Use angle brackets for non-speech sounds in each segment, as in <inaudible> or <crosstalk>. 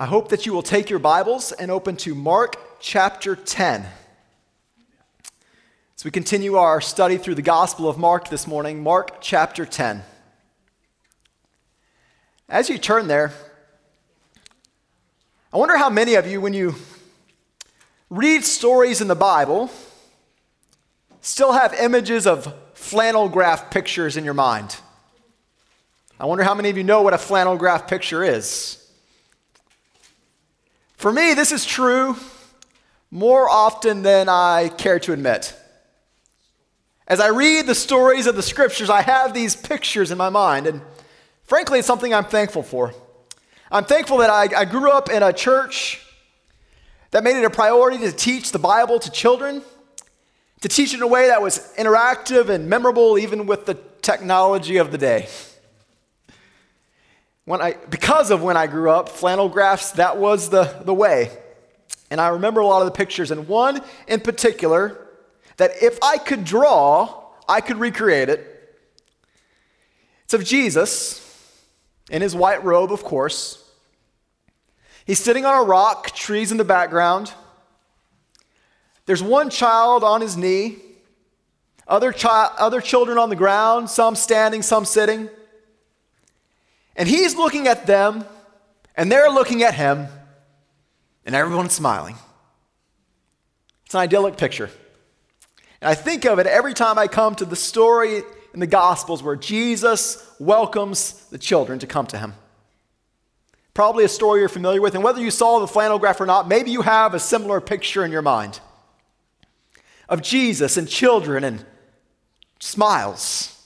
I hope that you will take your Bibles and open to Mark chapter 10. As we continue our study through the Gospel of Mark this morning, Mark chapter 10. As you turn there, I wonder how many of you, when you read stories in the Bible, still have images of flannel graph pictures in your mind. I wonder how many of you know what a flannel graph picture is. For me, this is true more often than I care to admit. As I read the stories of the scriptures, I have these pictures in my mind, and frankly, it's something I'm thankful for. I'm thankful that I, I grew up in a church that made it a priority to teach the Bible to children, to teach it in a way that was interactive and memorable, even with the technology of the day. When I, because of when I grew up, flannel graphs, that was the, the way. And I remember a lot of the pictures, and one in particular that if I could draw, I could recreate it. It's of Jesus in his white robe, of course. He's sitting on a rock, trees in the background. There's one child on his knee, other, chi- other children on the ground, some standing, some sitting. And he's looking at them, and they're looking at him, and everyone's smiling. It's an idyllic picture. And I think of it every time I come to the story in the Gospels where Jesus welcomes the children to come to him. Probably a story you're familiar with, and whether you saw the flannel graph or not, maybe you have a similar picture in your mind of Jesus and children and smiles.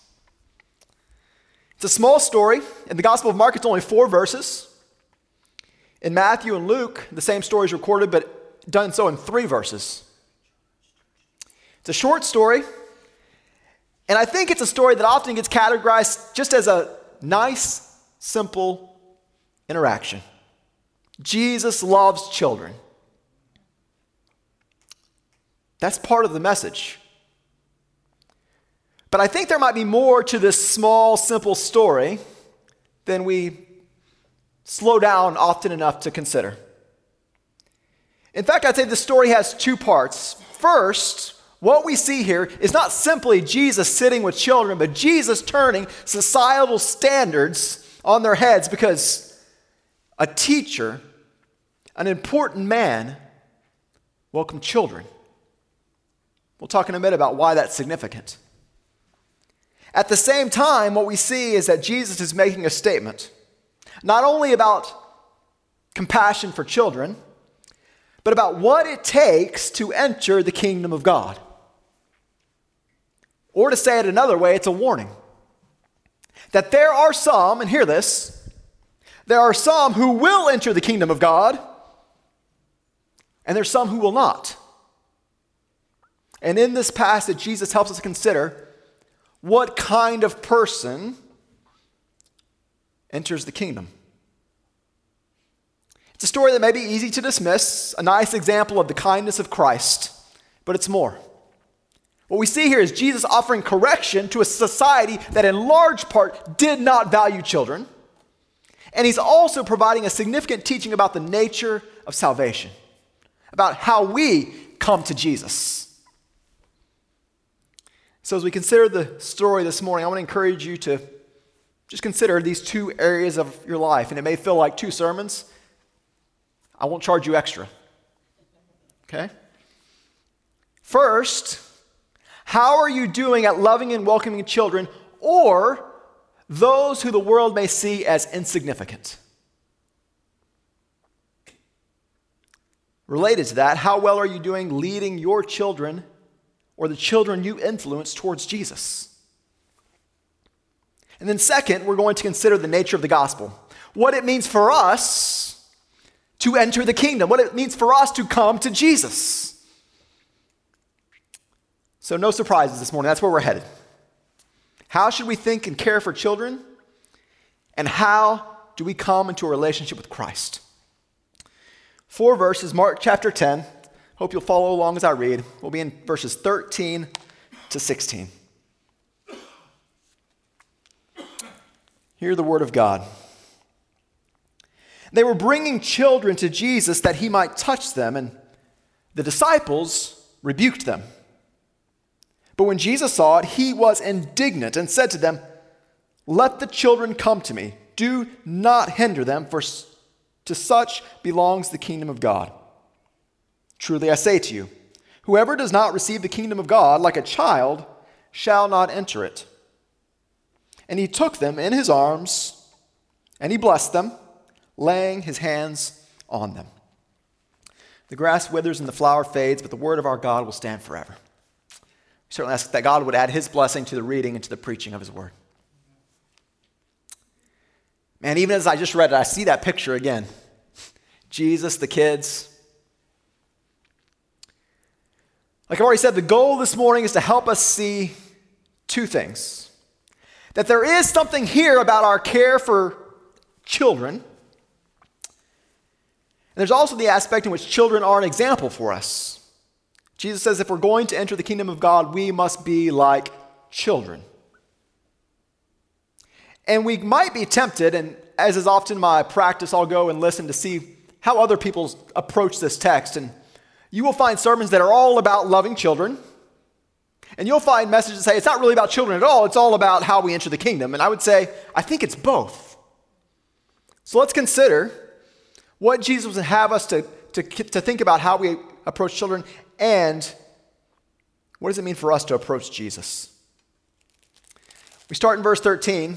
It's a small story. In the Gospel of Mark, it's only four verses. In Matthew and Luke, the same story is recorded, but done so in three verses. It's a short story, and I think it's a story that often gets categorized just as a nice, simple interaction. Jesus loves children. That's part of the message. But I think there might be more to this small, simple story than we slow down often enough to consider. In fact, I'd say the story has two parts. First, what we see here is not simply Jesus sitting with children, but Jesus turning societal standards on their heads because a teacher, an important man, welcomed children. We'll talk in a minute about why that's significant. At the same time, what we see is that Jesus is making a statement, not only about compassion for children, but about what it takes to enter the kingdom of God. Or to say it another way, it's a warning that there are some, and hear this, there are some who will enter the kingdom of God, and there's some who will not. And in this passage, Jesus helps us consider what kind of person enters the kingdom. It's a story that may be easy to dismiss, a nice example of the kindness of Christ, but it's more. What we see here is Jesus offering correction to a society that, in large part, did not value children. And he's also providing a significant teaching about the nature of salvation, about how we come to Jesus. So, as we consider the story this morning, I want to encourage you to just consider these two areas of your life. And it may feel like two sermons. I won't charge you extra. Okay? First, how are you doing at loving and welcoming children or those who the world may see as insignificant? Related to that, how well are you doing leading your children or the children you influence towards Jesus. And then, second, we're going to consider the nature of the gospel what it means for us to enter the kingdom, what it means for us to come to Jesus. So, no surprises this morning. That's where we're headed. How should we think and care for children? And how do we come into a relationship with Christ? Four verses, Mark chapter 10, Hope you'll follow along as I read. We'll be in verses 13 to 16. Hear the word of God. They were bringing children to Jesus that he might touch them, and the disciples rebuked them. But when Jesus saw it, he was indignant and said to them, Let the children come to me. Do not hinder them, for to such belongs the kingdom of God. Truly I say to you, whoever does not receive the kingdom of God like a child shall not enter it. And he took them in his arms, and he blessed them, laying his hands on them. The grass withers and the flower fades, but the word of our God will stand forever. We certainly ask that God would add his blessing to the reading and to the preaching of his word. Man, even as I just read it, I see that picture again. Jesus, the kids. Like I've already said, the goal this morning is to help us see two things that there is something here about our care for children. And there's also the aspect in which children are an example for us. Jesus says if we're going to enter the kingdom of God, we must be like children. And we might be tempted, and as is often my practice, I'll go and listen to see how other people approach this text. And you will find sermons that are all about loving children. And you'll find messages that say it's not really about children at all, it's all about how we enter the kingdom. And I would say, I think it's both. So let's consider what Jesus would have us to, to, to think about how we approach children and what does it mean for us to approach Jesus. We start in verse 13.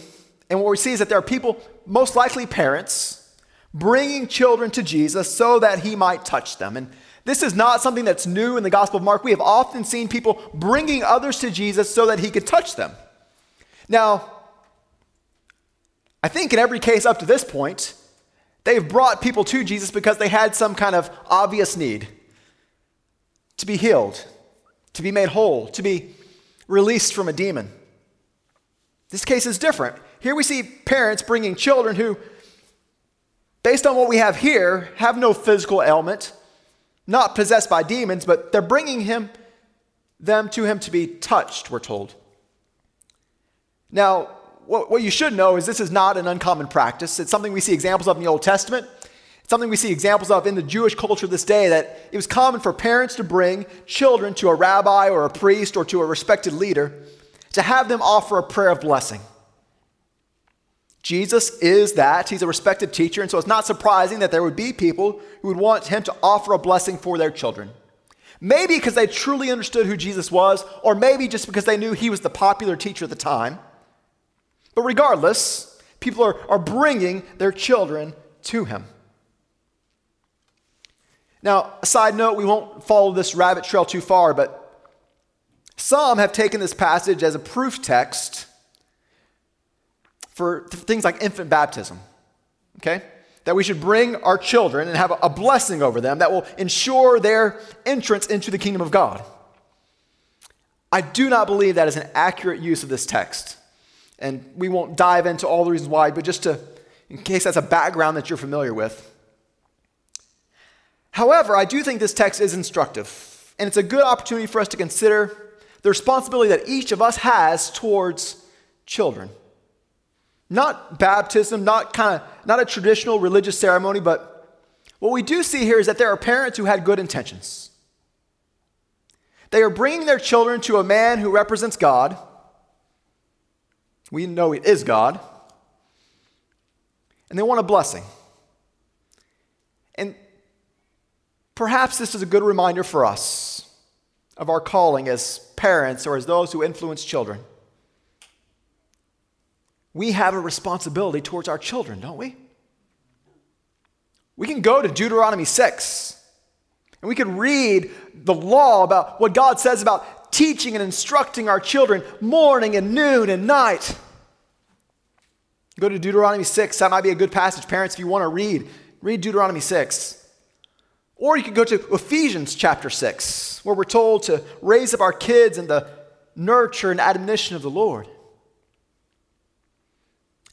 And what we see is that there are people, most likely parents, bringing children to Jesus so that he might touch them. And this is not something that's new in the Gospel of Mark. We have often seen people bringing others to Jesus so that he could touch them. Now, I think in every case up to this point, they've brought people to Jesus because they had some kind of obvious need to be healed, to be made whole, to be released from a demon. This case is different. Here we see parents bringing children who, based on what we have here, have no physical ailment, not possessed by demons, but they're bringing him, them to him to be touched, we're told. Now, what, what you should know is this is not an uncommon practice. It's something we see examples of in the Old Testament. It's something we see examples of in the Jewish culture this day that it was common for parents to bring children to a rabbi or a priest or to a respected leader to have them offer a prayer of blessing. Jesus is that. He's a respected teacher, and so it's not surprising that there would be people who would want him to offer a blessing for their children. Maybe because they truly understood who Jesus was, or maybe just because they knew he was the popular teacher at the time. But regardless, people are, are bringing their children to him. Now, a side note, we won't follow this rabbit trail too far, but some have taken this passage as a proof text for things like infant baptism, okay? That we should bring our children and have a blessing over them that will ensure their entrance into the kingdom of God. I do not believe that is an accurate use of this text. And we won't dive into all the reasons why, but just to, in case that's a background that you're familiar with. However, I do think this text is instructive, and it's a good opportunity for us to consider the responsibility that each of us has towards children. Not baptism, not kind of not a traditional religious ceremony, but what we do see here is that there are parents who had good intentions. They are bringing their children to a man who represents God. We know it is God. And they want a blessing. And perhaps this is a good reminder for us of our calling as parents or as those who influence children we have a responsibility towards our children, don't we? We can go to Deuteronomy 6 and we can read the law about what God says about teaching and instructing our children morning and noon and night. Go to Deuteronomy 6. That might be a good passage. Parents, if you want to read, read Deuteronomy 6. Or you could go to Ephesians chapter 6, where we're told to raise up our kids in the nurture and admonition of the Lord.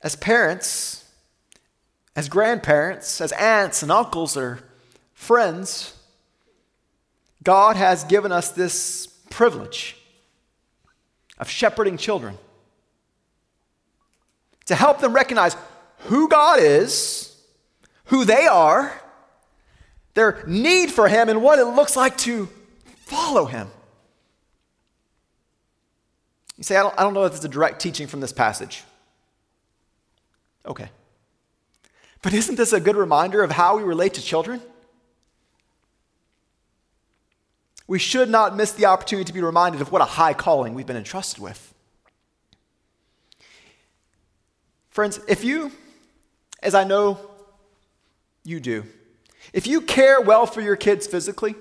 As parents, as grandparents, as aunts and uncles or friends, God has given us this privilege of shepherding children to help them recognize who God is, who they are, their need for Him, and what it looks like to follow Him. You say, I don't, I don't know if it's a direct teaching from this passage. Okay. But isn't this a good reminder of how we relate to children? We should not miss the opportunity to be reminded of what a high calling we've been entrusted with. Friends, if you, as I know you do, if you care well for your kids physically,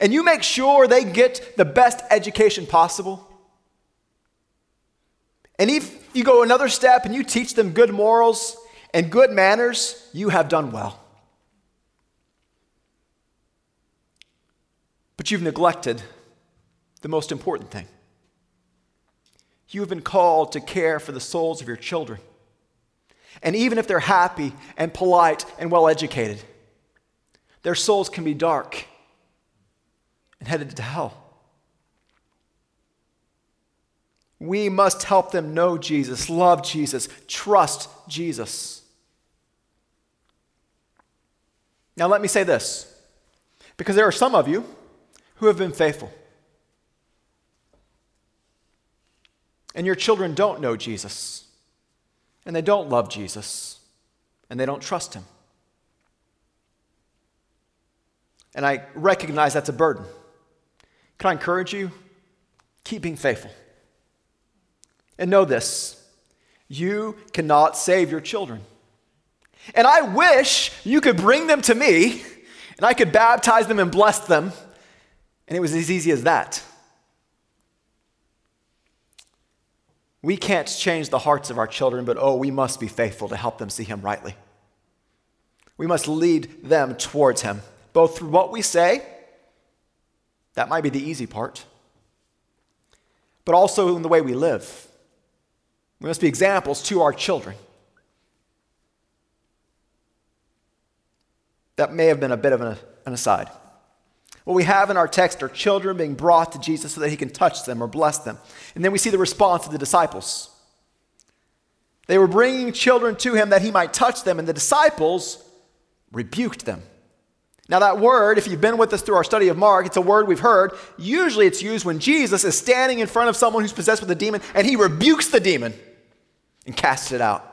and you make sure they get the best education possible, and if you go another step and you teach them good morals and good manners, you have done well. But you've neglected the most important thing. You have been called to care for the souls of your children. And even if they're happy and polite and well educated, their souls can be dark and headed to hell. We must help them know Jesus, love Jesus, trust Jesus. Now, let me say this because there are some of you who have been faithful. And your children don't know Jesus, and they don't love Jesus, and they don't trust him. And I recognize that's a burden. Can I encourage you? Keep being faithful. And know this you cannot save your children. And I wish you could bring them to me and I could baptize them and bless them and it was as easy as that. We can't change the hearts of our children, but oh, we must be faithful to help them see Him rightly. We must lead them towards Him, both through what we say, that might be the easy part, but also in the way we live. We must be examples to our children. That may have been a bit of an, aside. What we have in our text are children being brought to Jesus so that he can touch them or bless them. And then we see the response of the disciples. They were bringing children to him that he might touch them, and the disciples rebuked them. Now, that word, if you've been with us through our study of Mark, it's a word we've heard. Usually it's used when Jesus is standing in front of someone who's possessed with a demon and he rebukes the demon and casts it out.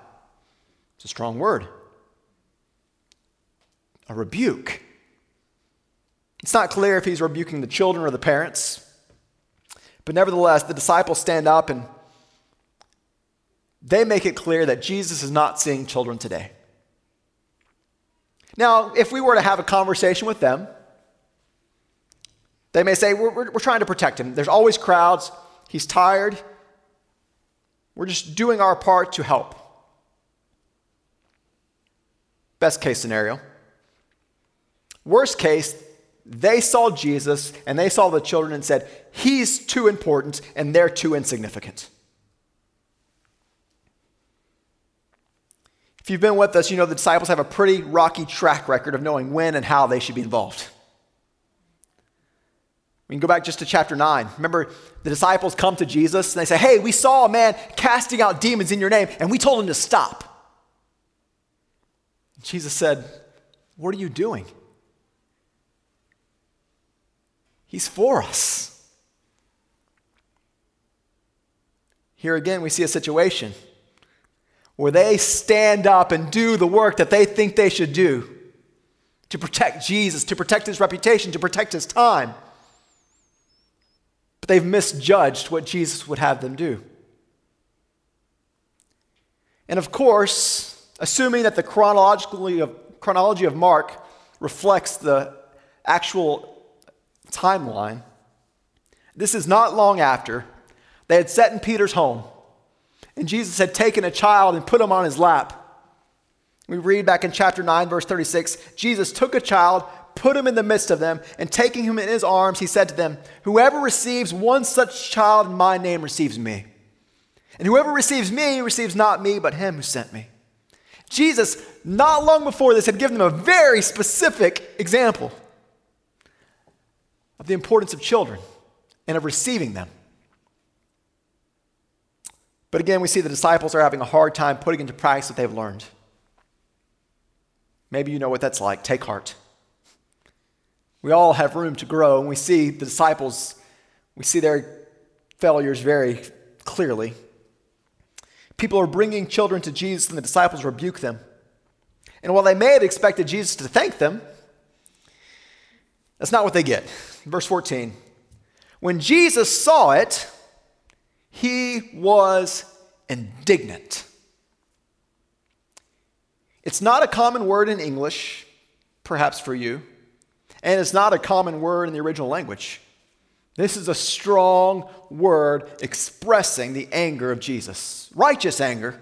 It's a strong word. A rebuke. It's not clear if he's rebuking the children or the parents. But nevertheless, the disciples stand up and they make it clear that Jesus is not seeing children today. Now, if we were to have a conversation with them, they may say, we're, we're, we're, trying to protect him. There's always crowds. He's tired. We're just doing our part to help. Best case scenario. Worst case, they saw Jesus and they saw the children and said, He's too important and they're too insignificant. If you've been with us, you know the disciples have a pretty rocky track record of knowing when and how they should be involved. We can go back just to chapter 9. Remember, the disciples come to Jesus and they say, Hey, we saw a man casting out demons in your name, and we told him to stop. Jesus said, What are you doing? He's for us. Here again, we see a situation where they stand up and do the work that they think they should do to protect Jesus, to protect his reputation, to protect his time. But they've misjudged what Jesus would have them do. And of course, assuming that the chronologically of, chronology of Mark reflects the actual timeline, this is not long after they had sat in Peter's home, and Jesus had taken a child and put him on his lap. We read back in chapter 9, verse 36 Jesus took a child, put him in the midst of them, and taking him in his arms, he said to them, Whoever receives one such child in my name receives me. And whoever receives me receives not me, but him who sent me. Jesus, not long before this, had given them a very specific example of the importance of children and of receiving them. But again, we see the disciples are having a hard time putting into practice what they've learned. Maybe you know what that's like. Take heart. We all have room to grow, and we see the disciples, we see their failures very clearly. People are bringing children to Jesus, and the disciples rebuke them. And while they may have expected Jesus to thank them, that's not what they get. Verse 14 When Jesus saw it, he was indignant. It's not a common word in English, perhaps for you, and it's not a common word in the original language. This is a strong word expressing the anger of Jesus. Righteous anger,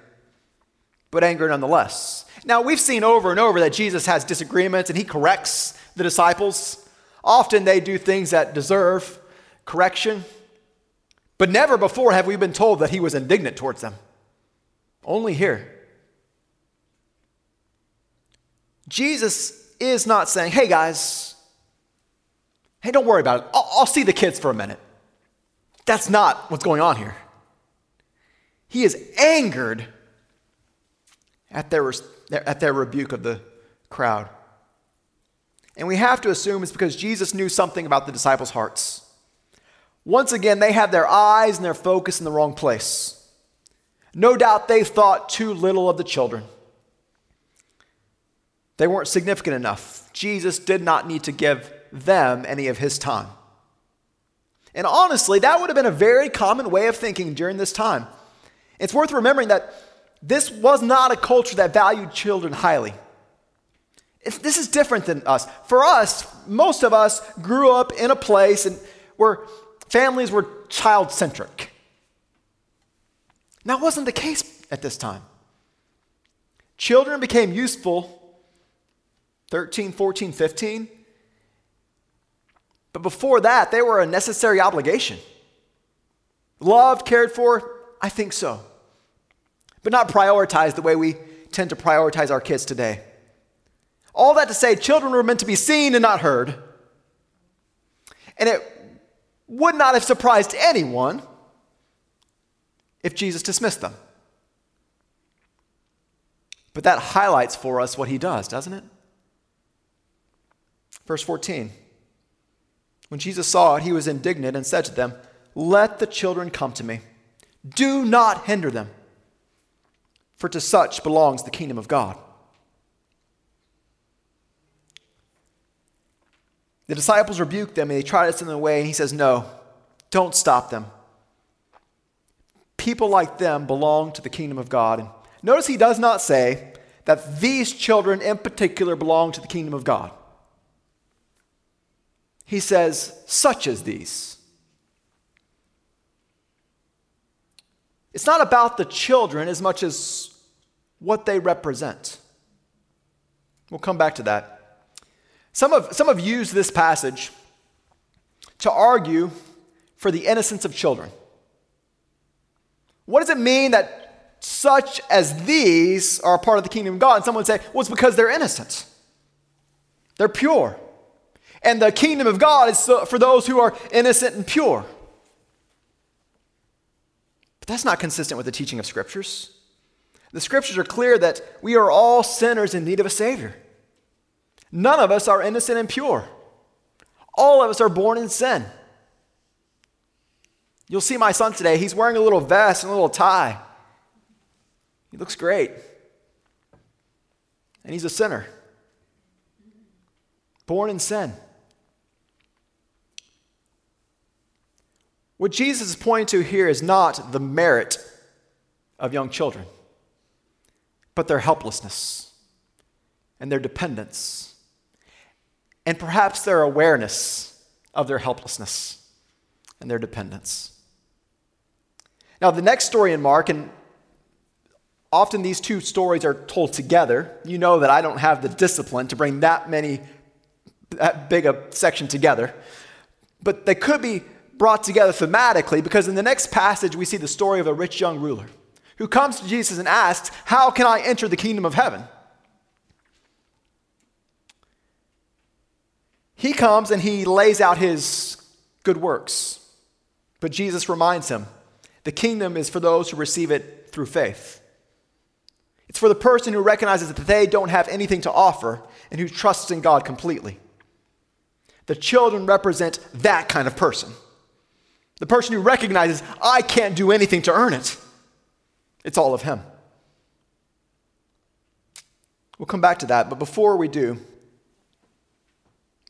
but anger nonetheless. Now, we've seen over and over that Jesus has disagreements and he corrects the disciples. Often they do things that deserve correction, but never before have we been told that he was indignant towards them. Only here. Jesus is not saying, hey guys, hey, don't worry about it. I'll, I'll see the kids for a minute. That's not what's going on here. He is angered at their, at their rebuke of the crowd. And we have to assume it's because Jesus knew something about the disciples' hearts. Once again, they had their eyes and their focus in the wrong place. No doubt they thought too little of the children. They weren't significant enough. Jesus did not need to give them any of his time. And honestly, that would have been a very common way of thinking during this time. It's worth remembering that this was not a culture that valued children highly. This is different than us. For us, most of us grew up in a place and where families were child centric. That wasn't the case at this time. Children became useful 13, 14, 15. But before that, they were a necessary obligation. Loved, cared for, I think so. But not prioritized the way we tend to prioritize our kids today. All that to say, children were meant to be seen and not heard. And it would not have surprised anyone if Jesus dismissed them. But that highlights for us what he does, doesn't it? Verse 14. When Jesus saw it, he was indignant and said to them, Let the children come to me. Do not hinder them, for to such belongs the kingdom of God. The disciples rebuke them and they try to send them away, and he says, No, don't stop them. People like them belong to the kingdom of God. And notice he does not say that these children in particular belong to the kingdom of God he says, such as these. It's not about the children as much as what they represent. We'll come back to that. Some have, some have used this passage to argue for the innocence of children. What does it mean that such as these are part of the kingdom of God? And someone would say, well, it's because they're innocent, they're pure. And the kingdom of God is for those who are innocent and pure. But that's not consistent with the teaching of scriptures. The scriptures are clear that we are all sinners in need of a Savior. None of us are innocent and pure. All of us are born in sin. You'll see my son today. He's wearing a little vest and a little tie. He looks great. And he's a sinner, born in sin. What Jesus is pointing to here is not the merit of young children, but their helplessness and their dependence, and perhaps their awareness of their helplessness and their dependence. Now, the next story in Mark, and often these two stories are told together. You know that I don't have the discipline to bring that many, that big a section together, but they could be brought together thematically because in the next passage we see the story of a rich young ruler who comes to Jesus and asks, How can I enter the kingdom of heaven? He comes and he lays out his good works. But Jesus reminds him the kingdom is for those who receive it through faith. It's for the person who recognizes that they don't have anything to offer and who trusts in God completely. The children represent that kind of person. The person who recognizes, I can't do anything to earn it. It's all of Him. We'll come back to that, but before we do,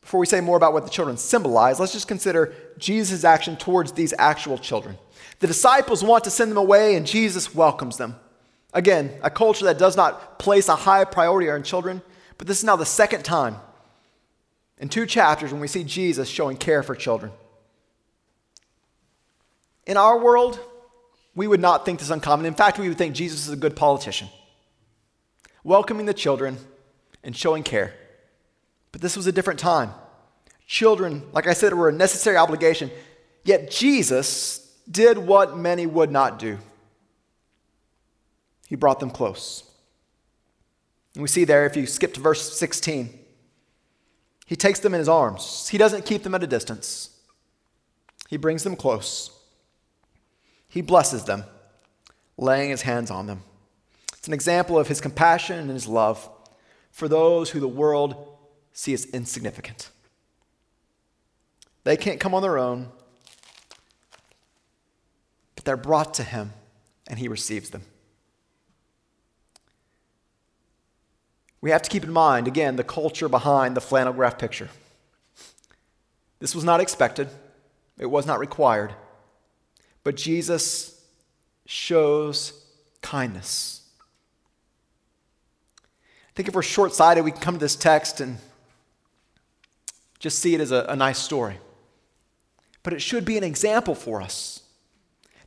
before we say more about what the children symbolize, let's just consider Jesus' action towards these actual children. The disciples want to send them away, and Jesus welcomes them. Again, a culture that does not place a high priority on children, but this is now the second time in two chapters when we see Jesus showing care for children. In our world, we would not think this uncommon. In fact, we would think Jesus is a good politician, welcoming the children and showing care. But this was a different time. Children, like I said, were a necessary obligation, yet Jesus did what many would not do. He brought them close. And we see there, if you skip to verse 16, he takes them in his arms. He doesn't keep them at a distance, he brings them close. He blesses them, laying his hands on them. It's an example of his compassion and his love for those who the world sees as insignificant. They can't come on their own, but they're brought to him and he receives them. We have to keep in mind, again, the culture behind the flannel graph picture. This was not expected, it was not required, but Jesus shows kindness. I think if we're short sighted, we can come to this text and just see it as a, a nice story. But it should be an example for us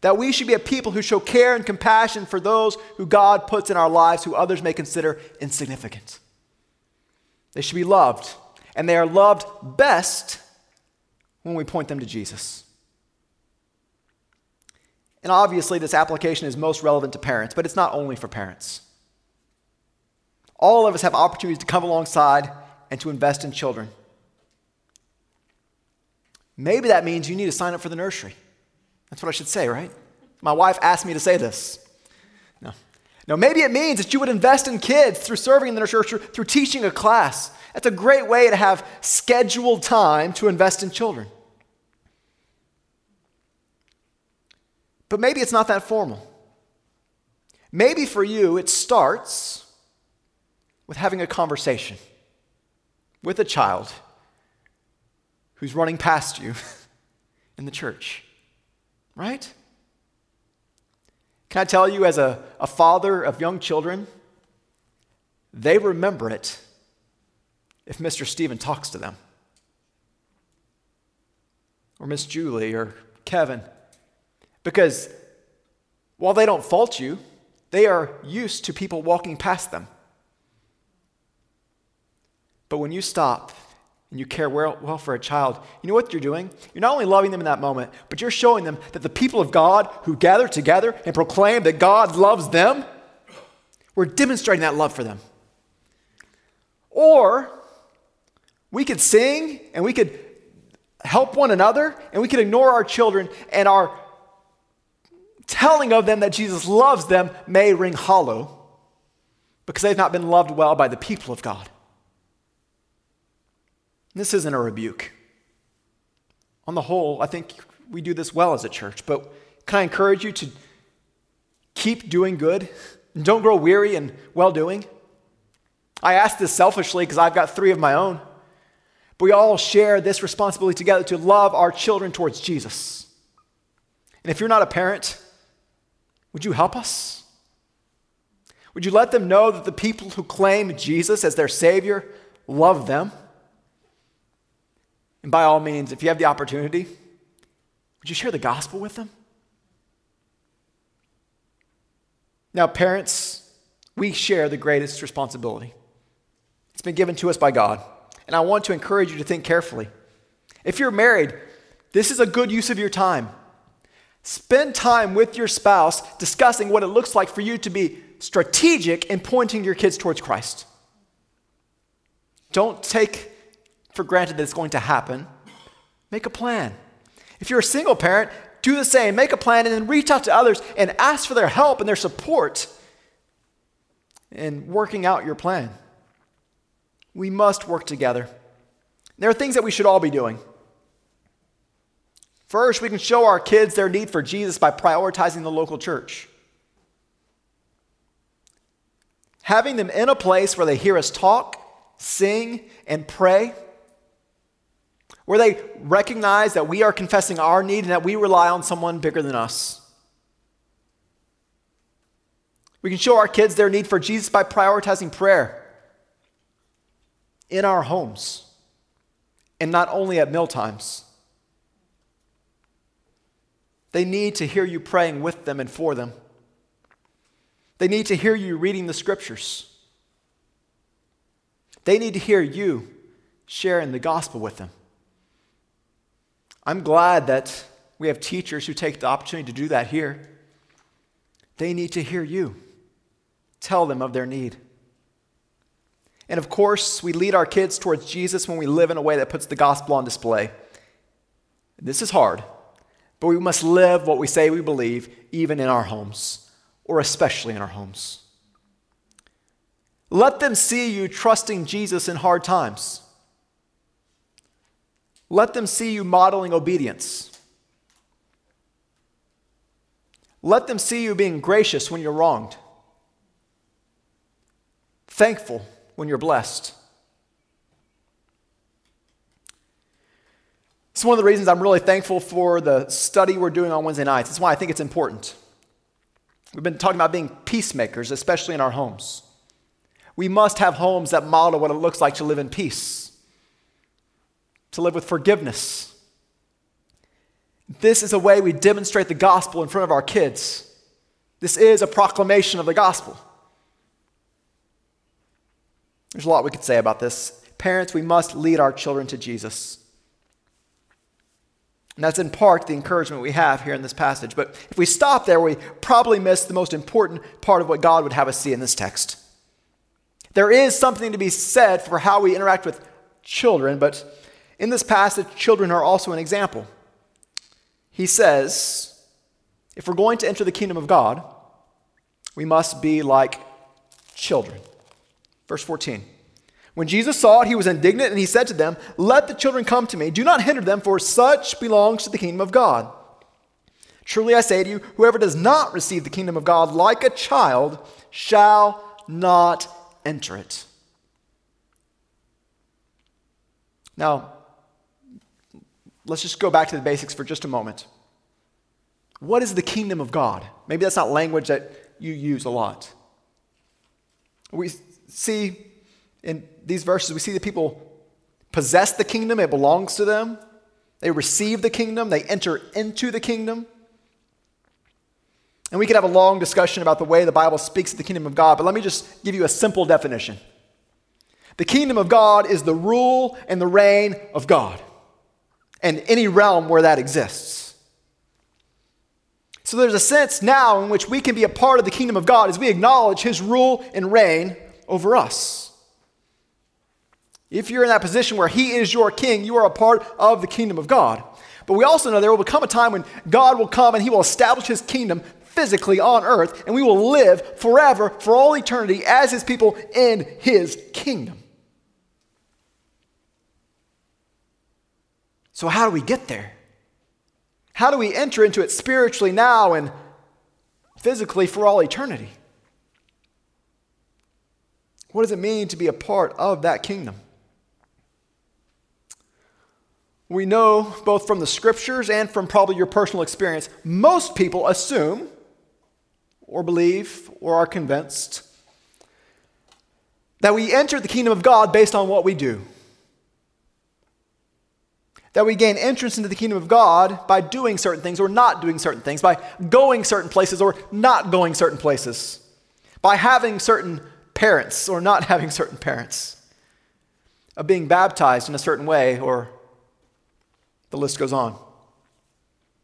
that we should be a people who show care and compassion for those who God puts in our lives who others may consider insignificant. They should be loved, and they are loved best when we point them to Jesus. And obviously, this application is most relevant to parents, but it's not only for parents. All of us have opportunities to come alongside and to invest in children. Maybe that means you need to sign up for the nursery. That's what I should say, right? My wife asked me to say this. No. No, maybe it means that you would invest in kids through serving in the nursery, through teaching a class. That's a great way to have scheduled time to invest in children. But maybe it's not that formal. Maybe for you, it starts with having a conversation with a child who's running past you <laughs> in the church right? Can I tell you, as a, a father of young children, they remember it if Mr. Stephen talks to them, or Miss Julie, or Kevin. Because while they don't fault you, they are used to people walking past them. But when you stop and you care well, well, for a child, you know what you're doing? You're not only loving them in that moment, but you're showing them that the people of God who gather together and proclaim that God loves them, we're demonstrating that love for them. Or we could sing and we could help one another and we could ignore our children and our telling of them that Jesus loves them may ring hollow because they've not been loved well by the people of God. This isn't a rebuke. On the whole, I think we do this well as a church, but can I encourage you to keep doing good? And don't grow weary in well doing. I ask this selfishly because I've got three of my own. But we all share this responsibility together to love our children towards Jesus. And if you're not a parent, would you help us? Would you let them know that the people who claim Jesus as their Savior love them? And by all means, if you have the opportunity, would you share the gospel with them? Now, parents, we share the greatest responsibility. It's been given to us by God. And I want to encourage you to think carefully. If you're married, this is a good use of your time. Spend time with your spouse discussing what it looks like for you to be strategic in pointing your kids towards Christ. Don't take for granted that it's going to happen. Make a plan. If you're a single parent, do the same. Make a plan and then reach out to others and ask for their help and their support in working out your plan. We must work together. There are things that we should all be doing. First, we can show our kids their need for Jesus by prioritizing the local church. Having them in a place where they hear us talk, sing, and pray, where they recognize that we are confessing our need and that we rely on someone bigger than us. We can show our kids their need for Jesus by prioritizing prayer in our homes and not only at meal times. They need to hear you praying with them and for them. They need to hear you reading the scriptures. They need to hear you sharing the gospel with them. I'm glad that we have teachers who take the opportunity to do that here. They need to hear you tell them of their need. And of course, we lead our kids towards Jesus when we live in a way that puts the gospel on display. This is hard, but we must live what we say we believe, even in our homes, or especially in our homes. Let them see you trusting Jesus in hard times. Let them see you modeling obedience. Let them see you being gracious when you're wronged thankful when you're blessed. It's one of the reasons I'm really thankful for the study we're doing on Wednesday nights. That's why I think it's important. We've been talking about being peacemakers, especially in our homes. We must have homes that model what it looks like to live in peace, to live with forgiveness. This is a way we demonstrate the gospel in front of our kids. This is a proclamation of the gospel. There's a lot we could say about this. Parents, we must lead our children to Jesus. And that's in part the encouragement we have here in this passage. But if we stop there, we probably miss the most important part of what God would have us see in this text. There is something to be said for how we interact with children, but in this passage, children are also an example. He says, if we're going to enter the kingdom of God, we must be like children. Verse 14. When Jesus saw it, he was indignant and he said to them, Let the children come to me. Do not hinder them, for such belongs to the kingdom of God. Truly I say to you, whoever does not receive the kingdom of God like a child shall not enter it. Now, let's just go back to the basics for just a moment. What is the kingdom of God? Maybe that's not language that you use a lot. We see in these verses, we see that people possess the kingdom, it belongs to them. They receive the kingdom, they enter into the kingdom. And we could have a long discussion about the way the Bible speaks of the kingdom of God, but let me just give you a simple definition. The kingdom of God is the rule and the reign of God, and any realm where that exists. So there's a sense now in which we can be a part of the kingdom of God as we acknowledge his rule and reign over us. If you're in that position where He is your king, you are a part of the kingdom of God. But we also know there will become a time when God will come and He will establish His kingdom physically on earth, and we will live forever, for all eternity, as His people in His kingdom. So, how do we get there? How do we enter into it spiritually now and physically for all eternity? What does it mean to be a part of that kingdom? We know both from the scriptures and from probably your personal experience, most people assume or believe or are convinced that we enter the kingdom of God based on what we do. That we gain entrance into the kingdom of God by doing certain things or not doing certain things, by going certain places or not going certain places, by having certain parents or not <laughs> having certain parents, of being baptized in a certain way, or the list goes on.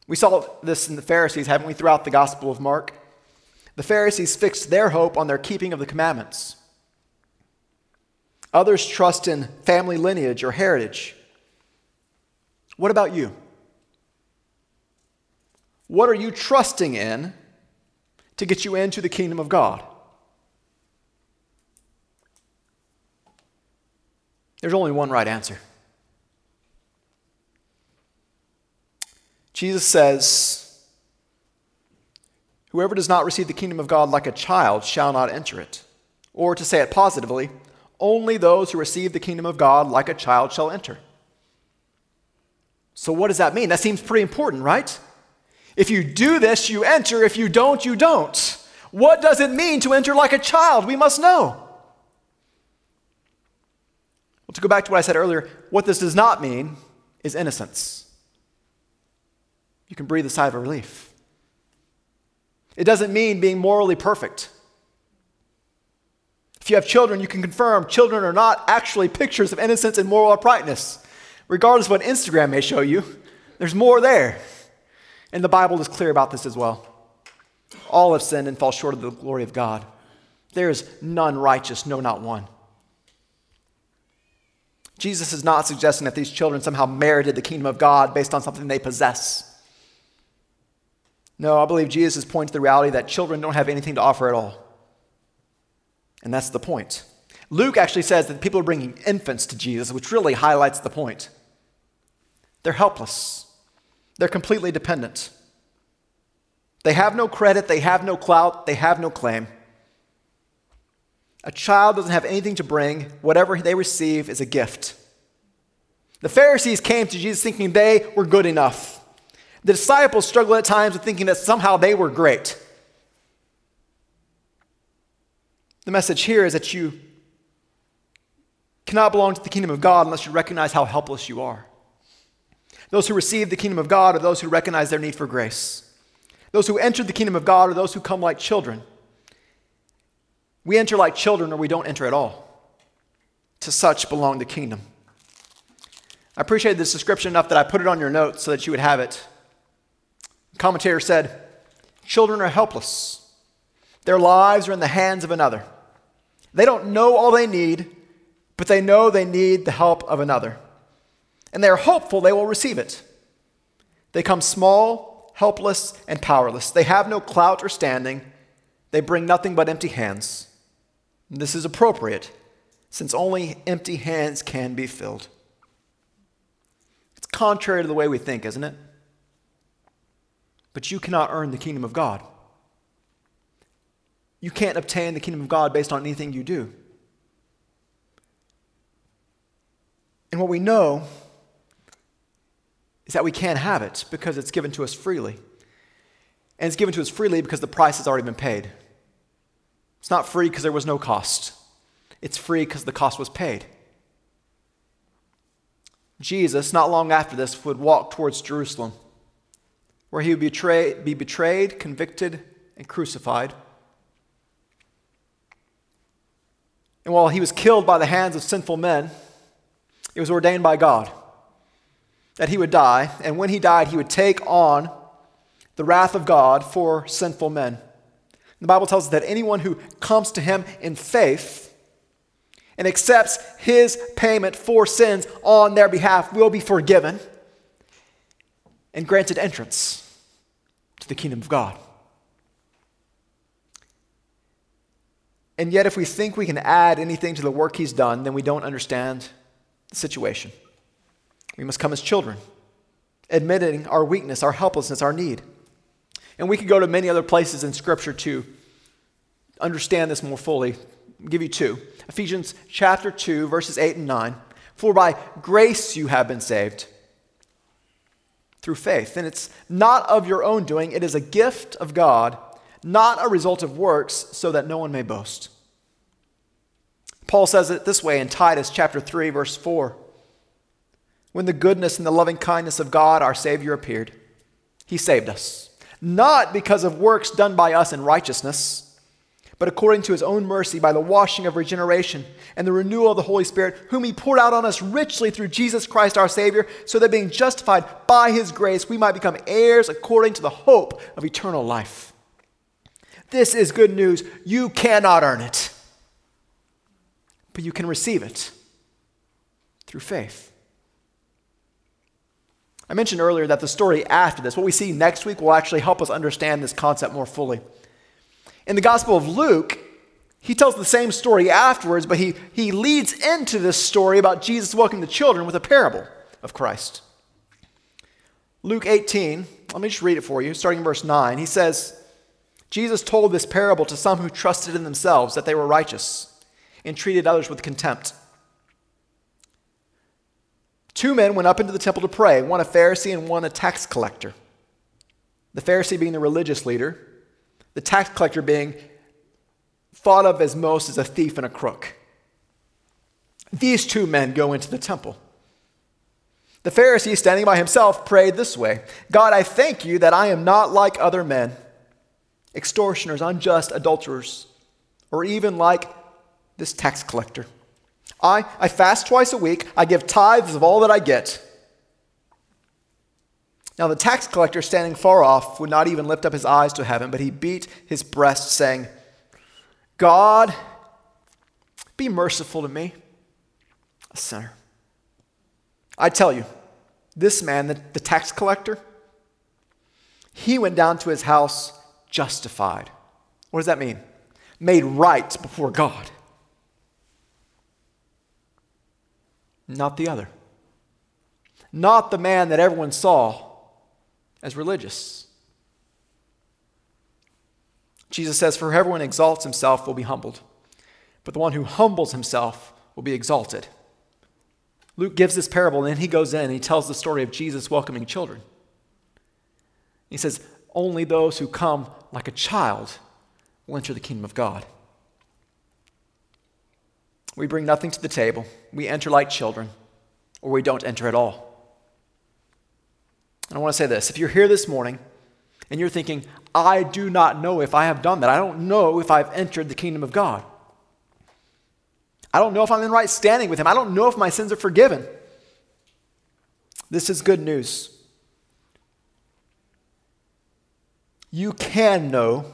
We saw this in the Pharisees, haven't we, throughout the Gospel of Mark? The Pharisees fixed their hope on their keeping of the commandments. Others trust in family lineage or heritage. What about you? What are you trusting in to get you into the kingdom of God? There's only one right answer. Jesus says, Whoever does not receive the kingdom of God like a child shall not enter it. Or to say it positively, only those who receive the kingdom of God like a child shall enter. So, what does that mean? That seems pretty important, right? If you do this, you enter. If you don't, you don't. What does it mean to enter like a child? We must know. Well, to go back to what I said earlier, what this does not mean is innocence. You can breathe a sigh of relief. It doesn't mean being morally perfect. If you have children, you can confirm children are not actually pictures of innocence and moral uprightness. Regardless of what Instagram may show you, there's more there. And the Bible is clear about this as well. All have sinned and fall short of the glory of God. There is none righteous, no, not one. Jesus is not suggesting that these children somehow merited the kingdom of God based on something they possess. No, I believe Jesus is pointing to the reality that children don't have anything to offer at all. And that's the point. Luke actually says that people are bringing infants to Jesus, which really highlights the point. They're helpless, they're completely dependent. They have no credit, they have no clout, they have no claim. A child doesn't have anything to bring, whatever they receive is a gift. The Pharisees came to Jesus thinking they were good enough. The disciples struggled at times with thinking that somehow they were great. The message here is that you cannot belong to the kingdom of God unless you recognize how helpless you are. Those who receive the kingdom of God are those who recognize their need for grace. Those who enter the kingdom of God are those who come like children. We enter like children or we don't enter at all. To such belong the kingdom. I appreciate this description enough that I put it on your notes so that you would have it. Commentator said, Children are helpless. Their lives are in the hands of another. They don't know all they need, but they know they need the help of another. And they are hopeful they will receive it. They come small, helpless, and powerless. They have no clout or standing. They bring nothing but empty hands. And this is appropriate, since only empty hands can be filled. It's contrary to the way we think, isn't it? But you cannot earn the kingdom of God. You can't obtain the kingdom of God based on anything you do. And what we know is that we can't have it because it's given to us freely. And it's given to us freely because the price has already been paid. It's not free because there was no cost, it's free because the cost was paid. Jesus, not long after this, would walk towards Jerusalem, where he would betray, be betrayed, convicted, and crucified. And while he was killed by the hands of sinful men, it was ordained by God that he would die. And when he died, he would take on the wrath of God for sinful men. The Bible tells us that anyone who comes to him in faith and accepts his payment for sins on their behalf will be forgiven and granted entrance to the kingdom of God. And yet, if we think we can add anything to the work he's done, then we don't understand the situation. We must come as children, admitting our weakness, our helplessness, our need. And we could go to many other places in Scripture to understand this more fully. I'll give you two Ephesians chapter 2, verses 8 and 9. For by grace you have been saved through faith. And it's not of your own doing, it is a gift of God not a result of works, so that no one may boast. Paul says it this way in Titus chapter 3 verse 4. When the goodness and the loving kindness of God our savior appeared, he saved us, not because of works done by us in righteousness, but according to his own mercy by the washing of regeneration and the renewal of the Holy Spirit, whom he poured out on us richly through Jesus Christ our Savior, so that being justified by his grace, we might become heirs according to the hope of eternal life. This is good news. You cannot earn it, but you can receive it through faith. I mentioned earlier that the story after this, what we see next week, will actually help us understand this concept more fully. In the Gospel of Luke, he tells the same story afterwards, but he, he leads into this story about Jesus welcoming the children with a parable of Christ. Luke 18, let me just read it for you, starting in verse 9. He says, Jesus told this parable to some who trusted in themselves that they were righteous and treated others with contempt. Two men went up into the temple to pray, one a Pharisee and one a tax collector. The Pharisee being the religious leader, the tax collector being thought of as most as a thief and a crook. These two men go into the temple. The Pharisee, standing by himself, prayed this way God, I thank you that I am not like other men, extortioners, unjust, adulterers, or even like this tax collector. I, I fast twice a week, I give tithes of all that I get. Now, the tax collector, standing far off, would not even lift up his eyes to heaven, but he beat his breast, saying, God, be merciful to me, a sinner. I tell you, this man, the, the tax collector, he went down to his house justified. What does that mean? Made right before God. Not the other. Not the man that everyone saw as religious. Jesus says, For everyone exalts himself will be humbled, but the one who humbles himself will be exalted. Luke gives this parable, and then he goes in and he tells the story of Jesus welcoming children. He says, Only those who come like a child will enter the kingdom of God. We bring nothing to the table. We enter like children, or we don't enter at all. And I want to say this if you're here this morning and you're thinking, I do not know if I have done that, I don't know if I've entered the kingdom of God. I don't know if I'm in right standing with Him. I don't know if my sins are forgiven. This is good news. You can know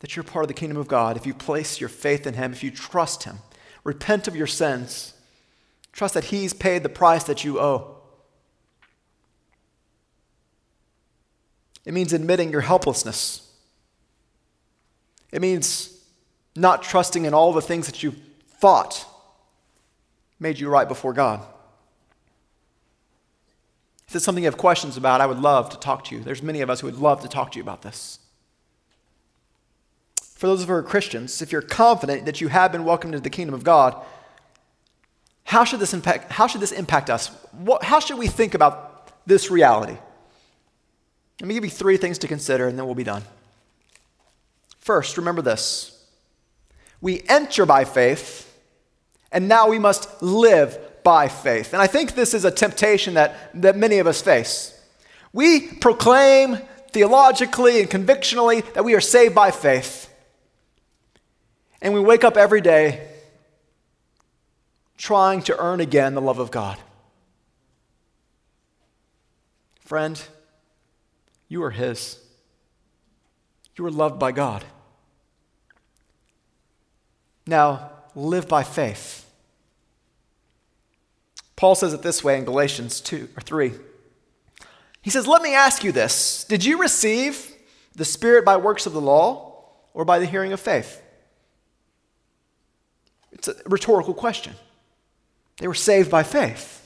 that you're part of the kingdom of God if you place your faith in Him, if you trust Him. Repent of your sins. Trust that He's paid the price that you owe. It means admitting your helplessness. It means not trusting in all the things that you thought made you right before God. If it's something you have questions about, I would love to talk to you. There's many of us who would love to talk to you about this for those of who are Christians, if you're confident that you have been welcomed into the kingdom of God, how should this impact, how should this impact us? What, how should we think about this reality? Let me give you three things to consider and then we'll be done. First, remember this we enter by faith, and now we must live by faith. And I think this is a temptation that, that many of us face. We proclaim theologically and convictionally that we are saved by faith. And we wake up every day trying to earn again the love of God. Friend, you are His. You are loved by God. Now, live by faith. Paul says it this way in Galatians 2 or 3. He says, Let me ask you this Did you receive the Spirit by works of the law or by the hearing of faith? It's a rhetorical question. They were saved by faith.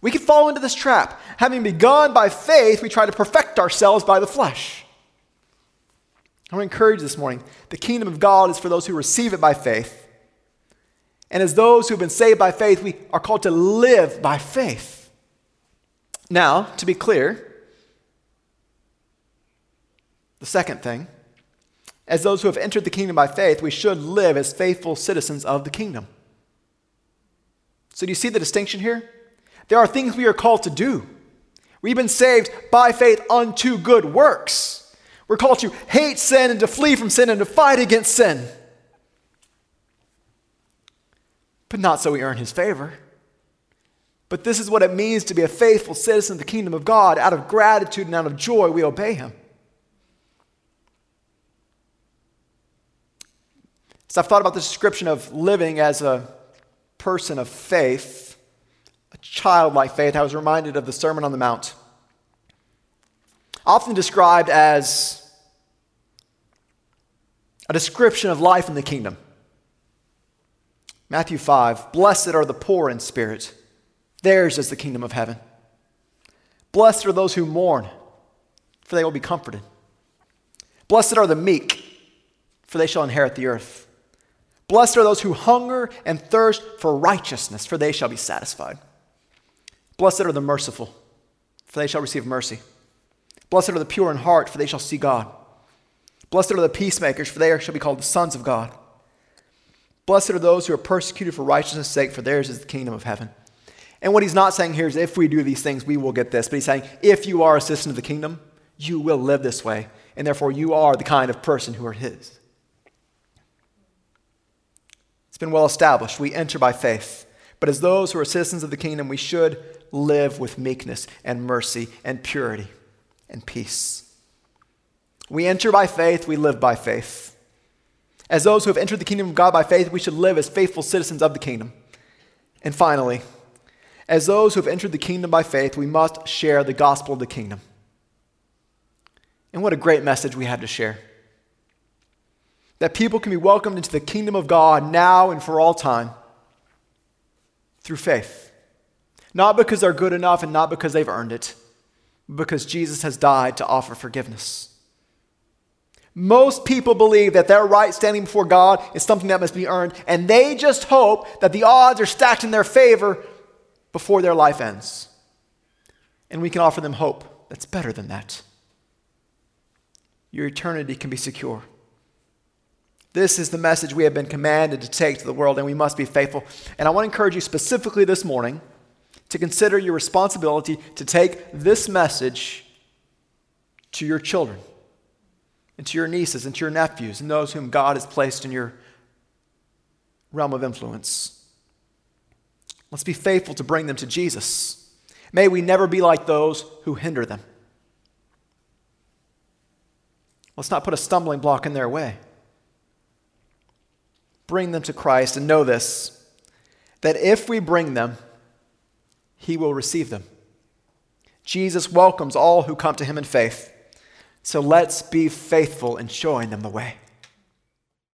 We can fall into this trap. Having begun by faith, we try to perfect ourselves by the flesh. I want to encourage you this morning the kingdom of God is for those who receive it by faith. And as those who have been saved by faith, we are called to live by faith. Now, to be clear, the second thing, as those who have entered the kingdom by faith, we should live as faithful citizens of the kingdom. So, do you see the distinction here? There are things we are called to do. We've been saved by faith unto good works. We're called to hate sin and to flee from sin and to fight against sin. but not so we earn his favor. But this is what it means to be a faithful citizen of the kingdom of God. Out of gratitude and out of joy, we obey him. So I've thought about the description of living as a person of faith, a childlike faith. I was reminded of the Sermon on the Mount. Often described as a description of life in the kingdom. Matthew 5 Blessed are the poor in spirit, theirs is the kingdom of heaven. Blessed are those who mourn, for they will be comforted. Blessed are the meek, for they shall inherit the earth. Blessed are those who hunger and thirst for righteousness, for they shall be satisfied. Blessed are the merciful, for they shall receive mercy. Blessed are the pure in heart, for they shall see God. Blessed are the peacemakers, for they shall be called the sons of God. Blessed are those who are persecuted for righteousness' sake, for theirs is the kingdom of heaven. And what he's not saying here is if we do these things, we will get this. But he's saying if you are a citizen of the kingdom, you will live this way. And therefore, you are the kind of person who are his. It's been well established. We enter by faith. But as those who are citizens of the kingdom, we should live with meekness and mercy and purity and peace. We enter by faith, we live by faith. As those who have entered the kingdom of God by faith, we should live as faithful citizens of the kingdom. And finally, as those who have entered the kingdom by faith, we must share the gospel of the kingdom. And what a great message we have to share. That people can be welcomed into the kingdom of God now and for all time through faith. Not because they're good enough and not because they've earned it, because Jesus has died to offer forgiveness. Most people believe that their right standing before God is something that must be earned, and they just hope that the odds are stacked in their favor before their life ends. And we can offer them hope that's better than that. Your eternity can be secure. This is the message we have been commanded to take to the world, and we must be faithful. And I want to encourage you specifically this morning to consider your responsibility to take this message to your children and to your nieces and to your nephews and those whom God has placed in your realm of influence. Let's be faithful to bring them to Jesus. May we never be like those who hinder them. Let's not put a stumbling block in their way. Bring them to Christ and know this that if we bring them, He will receive them. Jesus welcomes all who come to Him in faith. So let's be faithful in showing them the way.